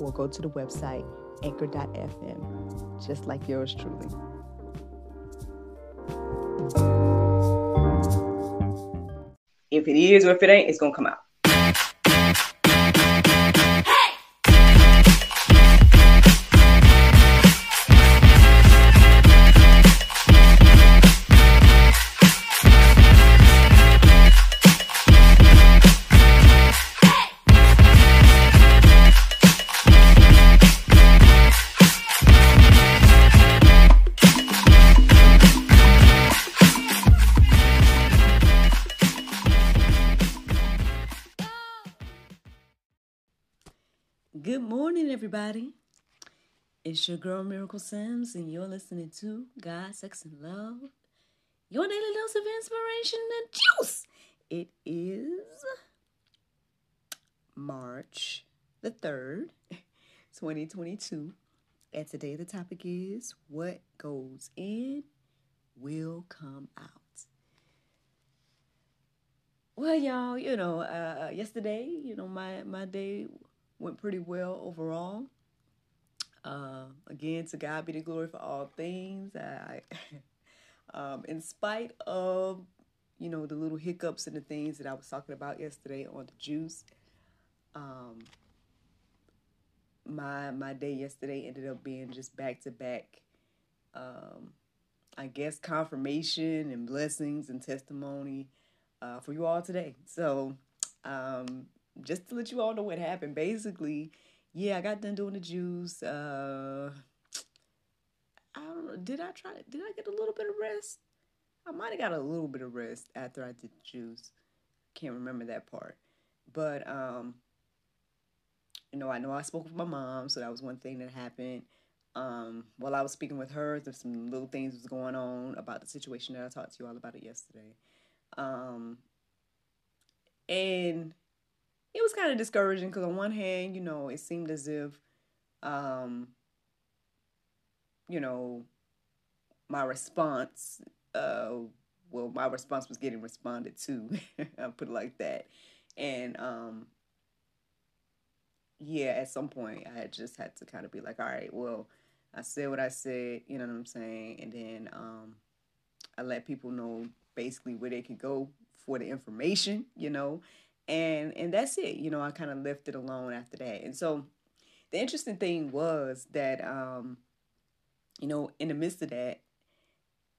or go to the website anchor.fm, just like yours truly. If it is or if it ain't, it's gonna come out. Morning, everybody. It's your girl Miracle Sims, and you're listening to God, Sex, and Love, your daily dose of inspiration and juice. It is March the 3rd, 2022. And today the topic is what goes in will come out. Well, y'all, you know, uh, yesterday, you know, my, my day went pretty well overall. Uh, again, to God be the glory for all things. I, um, in spite of, you know, the little hiccups and the things that I was talking about yesterday on the juice, um, my my day yesterday ended up being just back to back. Um, I guess confirmation and blessings and testimony uh, for you all today. So, um, just to let you all know what happened, basically, yeah, I got done doing the juice. Uh, I don't know. Did I try? Did I get a little bit of rest? I might have got a little bit of rest after I did the juice. Can't remember that part, but um, you know, I know I spoke with my mom, so that was one thing that happened. Um, while I was speaking with her, there's some little things was going on about the situation that I talked to you all about it yesterday. Um, and it was kind of discouraging because on one hand, you know, it seemed as if, um, you know, my response, uh, well, my response was getting responded to. I'll put it like that, and um, yeah, at some point, I had just had to kind of be like, all right, well, I said what I said, you know what I'm saying, and then um, I let people know basically where they could go for the information, you know, and and that's it you know i kind of left it alone after that. And so the interesting thing was that um you know in the midst of that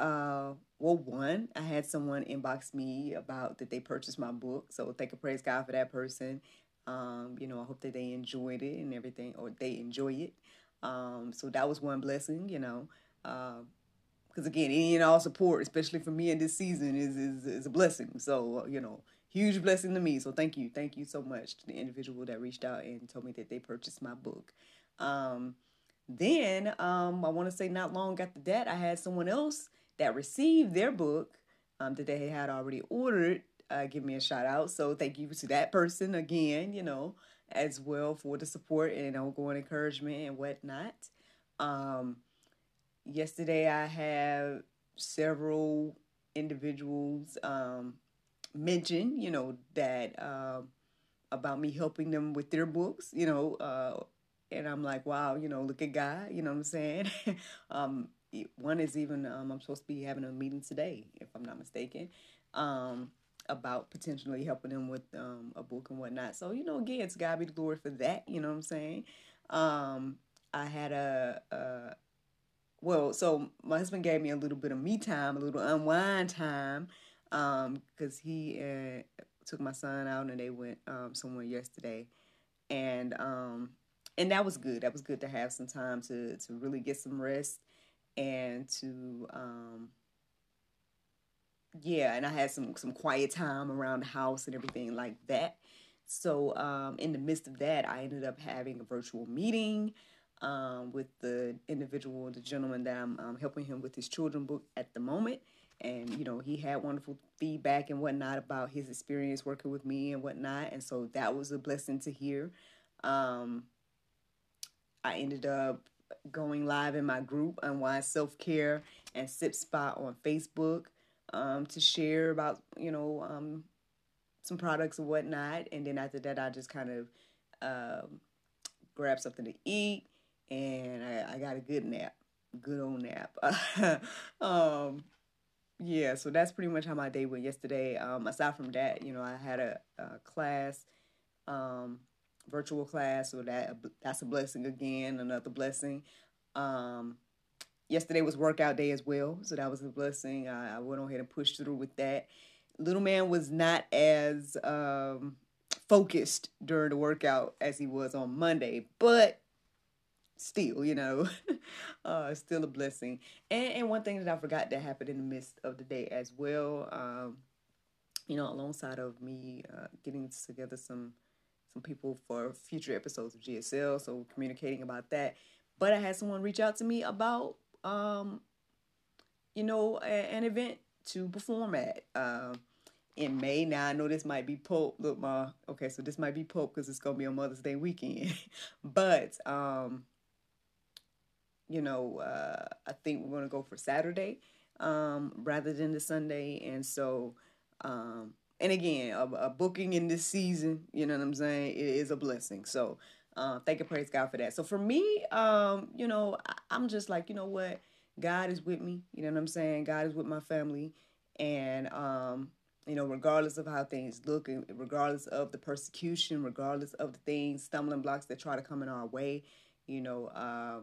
uh well one i had someone inbox me about that they purchased my book. So thank you praise god for that person. Um you know i hope that they enjoyed it and everything or they enjoy it. Um so that was one blessing you know uh because again any and all support especially for me in this season is is, is a blessing. So you know huge blessing to me. So thank you, thank you so much to the individual that reached out and told me that they purchased my book. Um, then um, I want to say not long after that, I had someone else that received their book um, that they had already ordered. Uh, give me a shout out. So thank you to that person again, you know, as well for the support and ongoing encouragement and whatnot. Um, yesterday I have several individuals um, mention, you know, that uh, about me helping them with their books, you know, uh, and I'm like, wow, you know, look at God, you know what I'm saying? um, one is even um, I'm supposed to be having a meeting today, if I'm not mistaken, um, about potentially helping them with um, a book and whatnot. So you know, again, it's God be the glory for that. You know what I'm saying? Um, I had a, a well, so my husband gave me a little bit of me time, a little unwind time because um, he uh, took my son out and they went um, somewhere yesterday, and um, and that was good. That was good to have some time to to really get some rest and to um, yeah, and I had some some quiet time around the house and everything like that. So um, in the midst of that, I ended up having a virtual meeting um, with the individual, the gentleman that I'm um, helping him with his children book at the moment. And, you know, he had wonderful feedback and whatnot about his experience working with me and whatnot. And so that was a blessing to hear. Um, I ended up going live in my group, Unwind Self Care and Sip Spot on Facebook um, to share about, you know, um, some products and whatnot. And then after that, I just kind of um, grabbed something to eat and I, I got a good nap, good old nap. um, yeah, so that's pretty much how my day went yesterday. Um, aside from that, you know, I had a, a class, um, virtual class, so that that's a blessing again, another blessing. Um, yesterday was workout day as well, so that was a blessing. I, I went on ahead and pushed through with that. Little man was not as um, focused during the workout as he was on Monday, but still, you know, uh, still a blessing. And, and one thing that I forgot that happened in the midst of the day as well, um, you know, alongside of me uh, getting together some some people for future episodes of GSL, so communicating about that. But I had someone reach out to me about, um, you know, a, an event to perform at. Um, in May. Now I know this might be Pope. Look, ma. Okay, so this might be Pope because it's gonna be on Mother's Day weekend. but um, you know, uh, I think we're gonna go for Saturday um, rather than the Sunday, and so. Um, and again, a, a, booking in this season, you know what I'm saying, it is a blessing. So, uh, thank and praise God for that. So for me, um, you know, I, I'm just like, you know what, God is with me. You know what I'm saying? God is with my family, and um, you know, regardless of how things look, regardless of the persecution, regardless of the things, stumbling blocks that try to come in our way, you know, uh,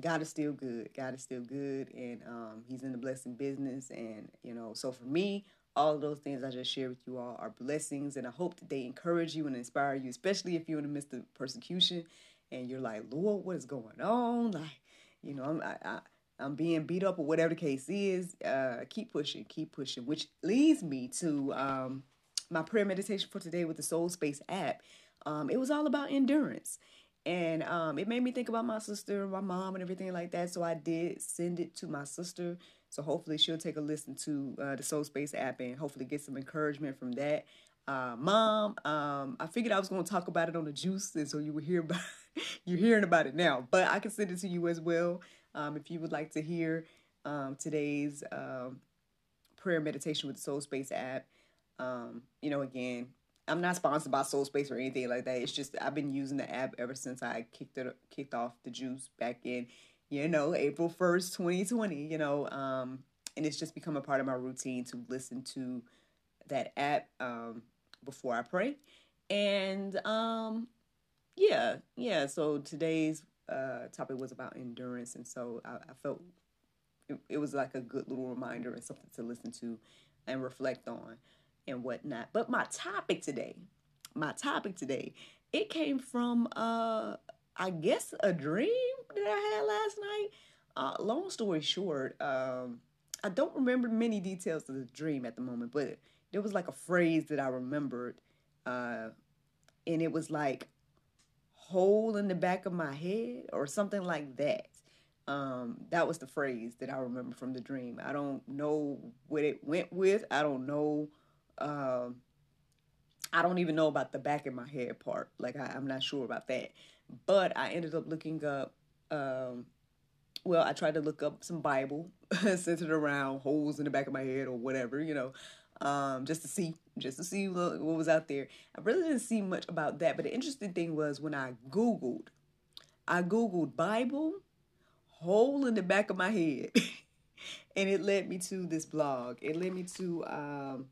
God is still good. God is still good, and um, He's in the blessing business. And you know, so for me, all of those things I just shared with you all are blessings, and I hope that they encourage you and inspire you, especially if you're in the midst of persecution and you're like, Lord, what is going on? Like, you know, I'm I, I, I'm being beat up or whatever the case is. Uh, keep pushing, keep pushing, which leads me to um, my prayer meditation for today with the Soul Space app. Um, it was all about endurance and um, it made me think about my sister, my mom, and everything like that. So I did send it to my sister. So hopefully she'll take a listen to uh, the Soul Space app and hopefully get some encouragement from that. Uh, mom, um, I figured I was going to talk about it on the juice, and so you will hear about you're hearing about it now. But I can send it to you as well um, if you would like to hear um, today's um, prayer meditation with the Soul Space app. Um, you know, again, I'm not sponsored by Soul Space or anything like that. It's just I've been using the app ever since I kicked it kicked off the juice back in, you know, April first, 2020. You know, um, and it's just become a part of my routine to listen to that app um, before I pray, and um, yeah, yeah. So today's uh, topic was about endurance, and so I, I felt it, it was like a good little reminder and something to listen to and reflect on and whatnot. But my topic today, my topic today, it came from uh I guess a dream that I had last night. Uh, long story short, um, I don't remember many details of the dream at the moment, but there was like a phrase that I remembered, uh, and it was like hole in the back of my head or something like that. Um, that was the phrase that I remember from the dream. I don't know what it went with. I don't know um, I don't even know about the back of my head part. Like I, am not sure about that. But I ended up looking up. Um, well, I tried to look up some Bible centered around holes in the back of my head or whatever, you know, um, just to see, just to see what, what was out there. I really didn't see much about that. But the interesting thing was when I Googled, I Googled Bible hole in the back of my head. and it led me to this blog. It led me to um,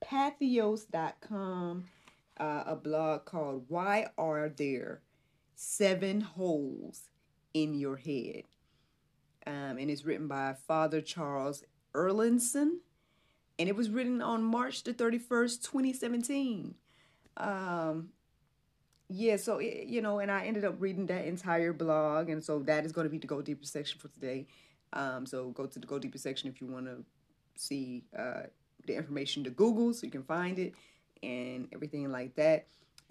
patheos.com, uh, a blog called Why Are There Seven Holes in Your Head? Um, and it's written by Father Charles Erlandson. And it was written on March the 31st, 2017. Um, yeah, so, it, you know, and I ended up reading that entire blog. And so that is going to be the Go Deeper section for today. Um, so go to the Go Deeper section if you want to see uh, the information to Google so you can find it and everything like that.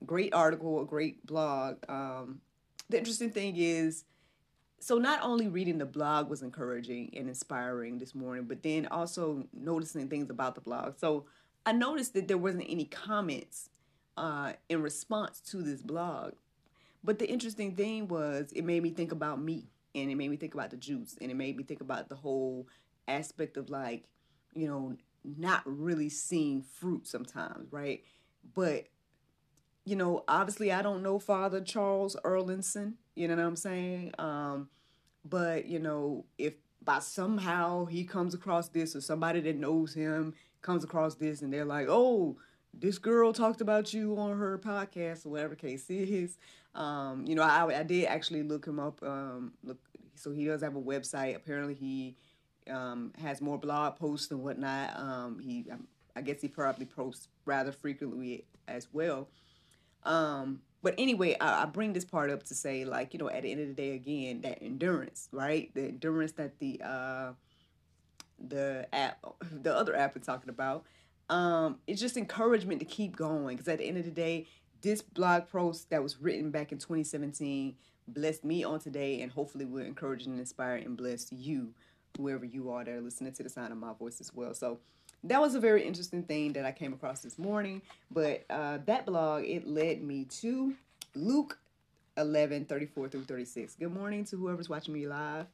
Great article, a great blog. Um, the interesting thing is, so not only reading the blog was encouraging and inspiring this morning, but then also noticing things about the blog. So I noticed that there wasn't any comments uh, in response to this blog. But the interesting thing was, it made me think about me, and it made me think about the juice, and it made me think about the whole aspect of like, you know, not really seeing fruit sometimes, right? But you know, obviously I don't know Father Charles Erlandson, you know what I'm saying? Um, but you know, if by somehow he comes across this or somebody that knows him comes across this and they're like, oh, this girl talked about you on her podcast or whatever case is. Um, you know, I, I did actually look him up. Um, look, so he does have a website. Apparently, he um, has more blog posts and whatnot. Um, he, I guess, he probably posts rather frequently as well. Um, but anyway, I, I, bring this part up to say, like, you know, at the end of the day, again, that endurance, right? The endurance that the uh, the app, the other app we're talking about, um, it's just encouragement to keep going. Because at the end of the day, this blog post that was written back in 2017 blessed me on today, and hopefully will encourage and inspire and bless you, whoever you are that are listening to the sound of my voice as well. So that was a very interesting thing that I came across this morning. But uh, that blog, it led me to Luke 11, 34 through 36. Good morning to whoever's watching me live.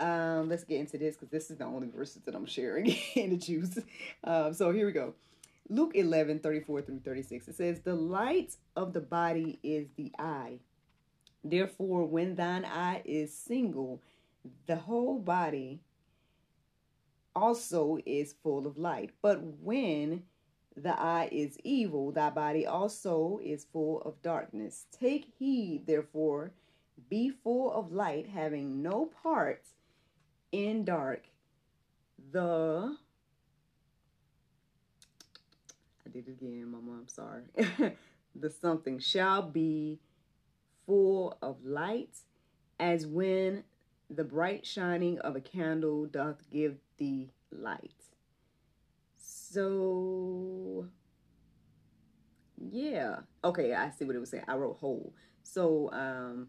Um, let's get into this because this is the only verses that I'm sharing in the juice. Um, so here we go. Luke 11, 34 through 36. It says, The light of the body is the eye. Therefore, when thine eye is single, the whole body also is full of light. But when the eye is evil, thy body also is full of darkness. Take heed, therefore, be full of light, having no part in dark. The I did it again, Mama. I'm sorry. the something shall be full of light, as when the bright shining of a candle doth give thee light. So, yeah. Okay, I see what it was saying. I wrote whole. So, um,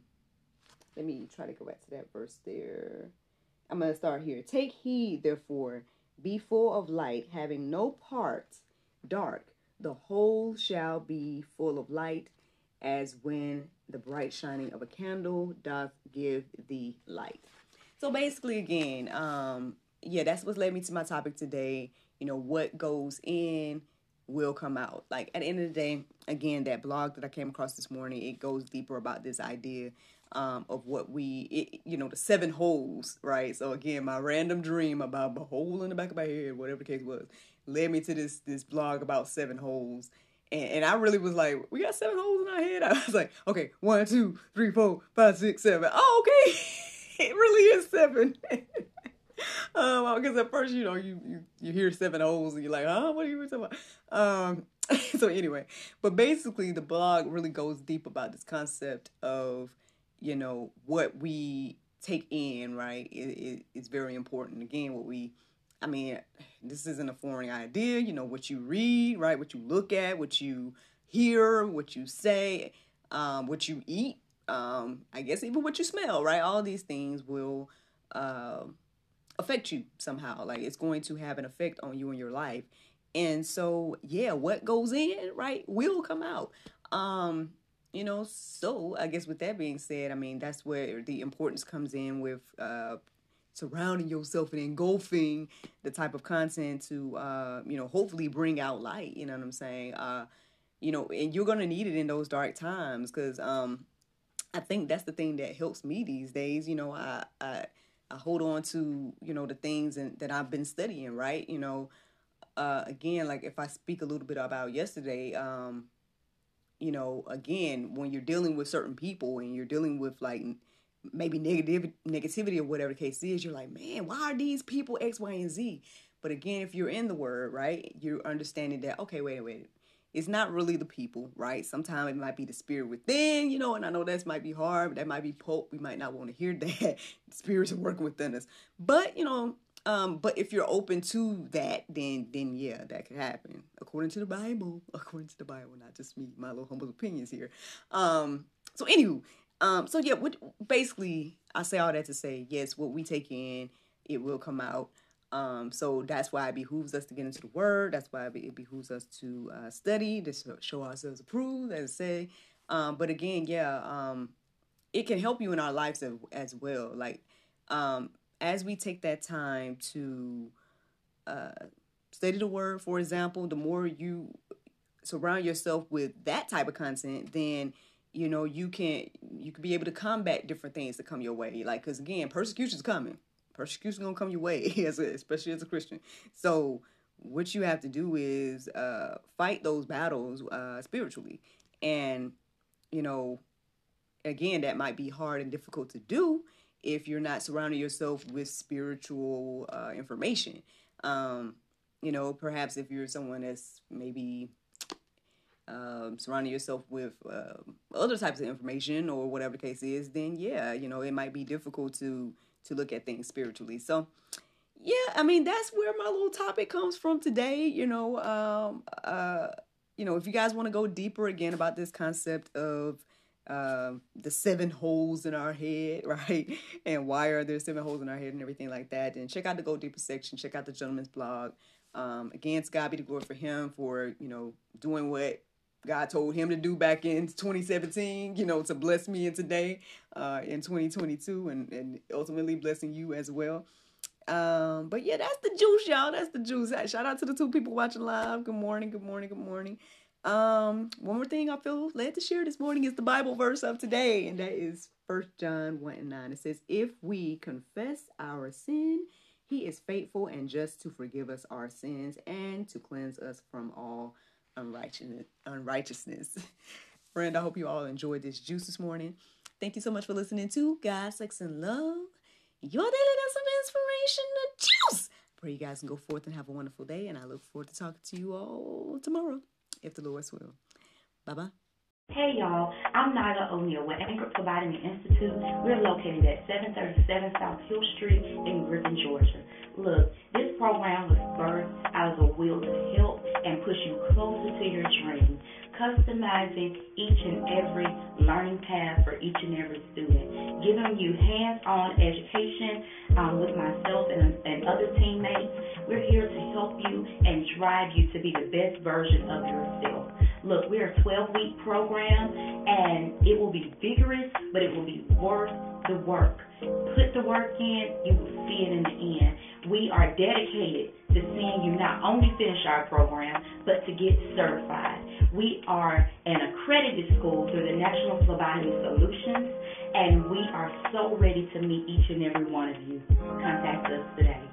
let me try to go back to that verse there. I'm going to start here. Take heed, therefore, be full of light, having no part dark. The whole shall be full of light, as when the bright shining of a candle doth give the light. So basically, again, um, yeah, that's what led me to my topic today. You know, what goes in will come out. Like at the end of the day, again, that blog that I came across this morning, it goes deeper about this idea um, of what we, it, you know, the seven holes, right? So again, my random dream about a hole in the back of my head, whatever the case was, led me to this this blog about seven holes. And, and I really was like, we got seven holes in our head. I was like, okay, one, two, three, four, five, six, seven. Oh, okay. it really is seven. um, because at first, you know, you, you you hear seven holes and you're like, huh, what are you talking about? Um, so anyway, but basically, the blog really goes deep about this concept of, you know, what we take in, right? It, it, it's very important. Again, what we, I mean, this isn't a foreign idea. You know, what you read, right? What you look at, what you hear, what you say, um, what you eat. Um, I guess even what you smell, right? All these things will. Uh, affect you somehow. Like it's going to have an effect on you in your life. And so, yeah, what goes in, right, will come out. Um, you know, so I guess with that being said, I mean, that's where the importance comes in with uh surrounding yourself and engulfing the type of content to uh, you know, hopefully bring out light, you know what I'm saying? Uh, you know, and you're gonna need it in those dark times because um I think that's the thing that helps me these days. You know, I I I hold on to you know the things and, that I've been studying, right? You know, uh, again, like if I speak a little bit about yesterday, um, you know, again, when you're dealing with certain people and you're dealing with like maybe negative negativity or whatever the case is, you're like, man, why are these people X, Y, and Z? But again, if you're in the word, right, you're understanding that okay, wait, wait, it's not really the people, right? Sometimes it might be the spirit within, you know, and I know that might be hard, but that might be pope. We might not want to hear that. Spirits are working within us. But, you know, um, but if you're open to that, then then yeah, that could happen. According to the Bible. According to the Bible, not just me, my little humble opinions here. Um, so anywho, Um, so yeah, what, basically, I say all that to say, yes, what we take in, it will come out. Um, so that's why it behooves us to get into the word. That's why it behooves us to uh, study, to show ourselves approved, I say. Um, but again, yeah, um, it can help you in our lives as, as well. Like, um, as we take that time to uh, study the word, for example, the more you surround yourself with that type of content, then you know you can you can be able to combat different things that come your way. Like, because again, persecution is coming persecution gonna come your way, as a, especially as a Christian. So what you have to do is uh, fight those battles uh, spiritually, and you know, again, that might be hard and difficult to do if you're not surrounding yourself with spiritual uh, information. Um, you know, perhaps if you're someone that's maybe um, surrounding yourself with uh, other types of information or whatever the case is, then yeah, you know, it might be difficult to to look at things spiritually. So, yeah, I mean that's where my little topic comes from today. You know, um, uh, you know, if you guys want to go deeper again about this concept of um, the seven holes in our head, right? And why are there seven holes in our head and everything like that? Then check out the Go Deeper section. Check out the gentleman's blog. Um, again, God be the glory for him for you know doing what God told him to do back in 2017, you know, to bless me in today, uh, in 2022, and, and ultimately blessing you as well. Um, but yeah, that's the juice, y'all. That's the juice. Shout out to the two people watching live. Good morning, good morning, good morning. Um, one more thing I feel led to share this morning is the Bible verse of today, and that is First John 1 and 9. It says, If we confess our sin, he is faithful and just to forgive us our sins and to cleanse us from all unrighteousness. unrighteousness. Friend, I hope you all enjoyed this juice this morning. Thank you so much for listening to God, Sex, and Love, your daily dose of inspiration, the juice. Pray you guys can go forth and have a wonderful day, and I look forward to talking to you all tomorrow, if the Lord's will. Bye bye. Hey y'all, I'm Nyla O'Neill with Anchor Providing Institute. We're located at 737 South Hill Street in Griffin, Georgia. Look, this program was birthed out of a will to help and push you closer to your dream, customizing each and every learning path for each and every student, giving you hands-on education um, with myself and, and other teammates. We're here to help you and drive you to be the best version of yourself. Look, we're a 12 week program and it will be vigorous, but it will be worth the work. Put the work in, you will see it in the end. We are dedicated to seeing you not only finish our program, but to get certified. We are an accredited school through the National Phlebotomy Solutions, and we are so ready to meet each and every one of you. Contact us today.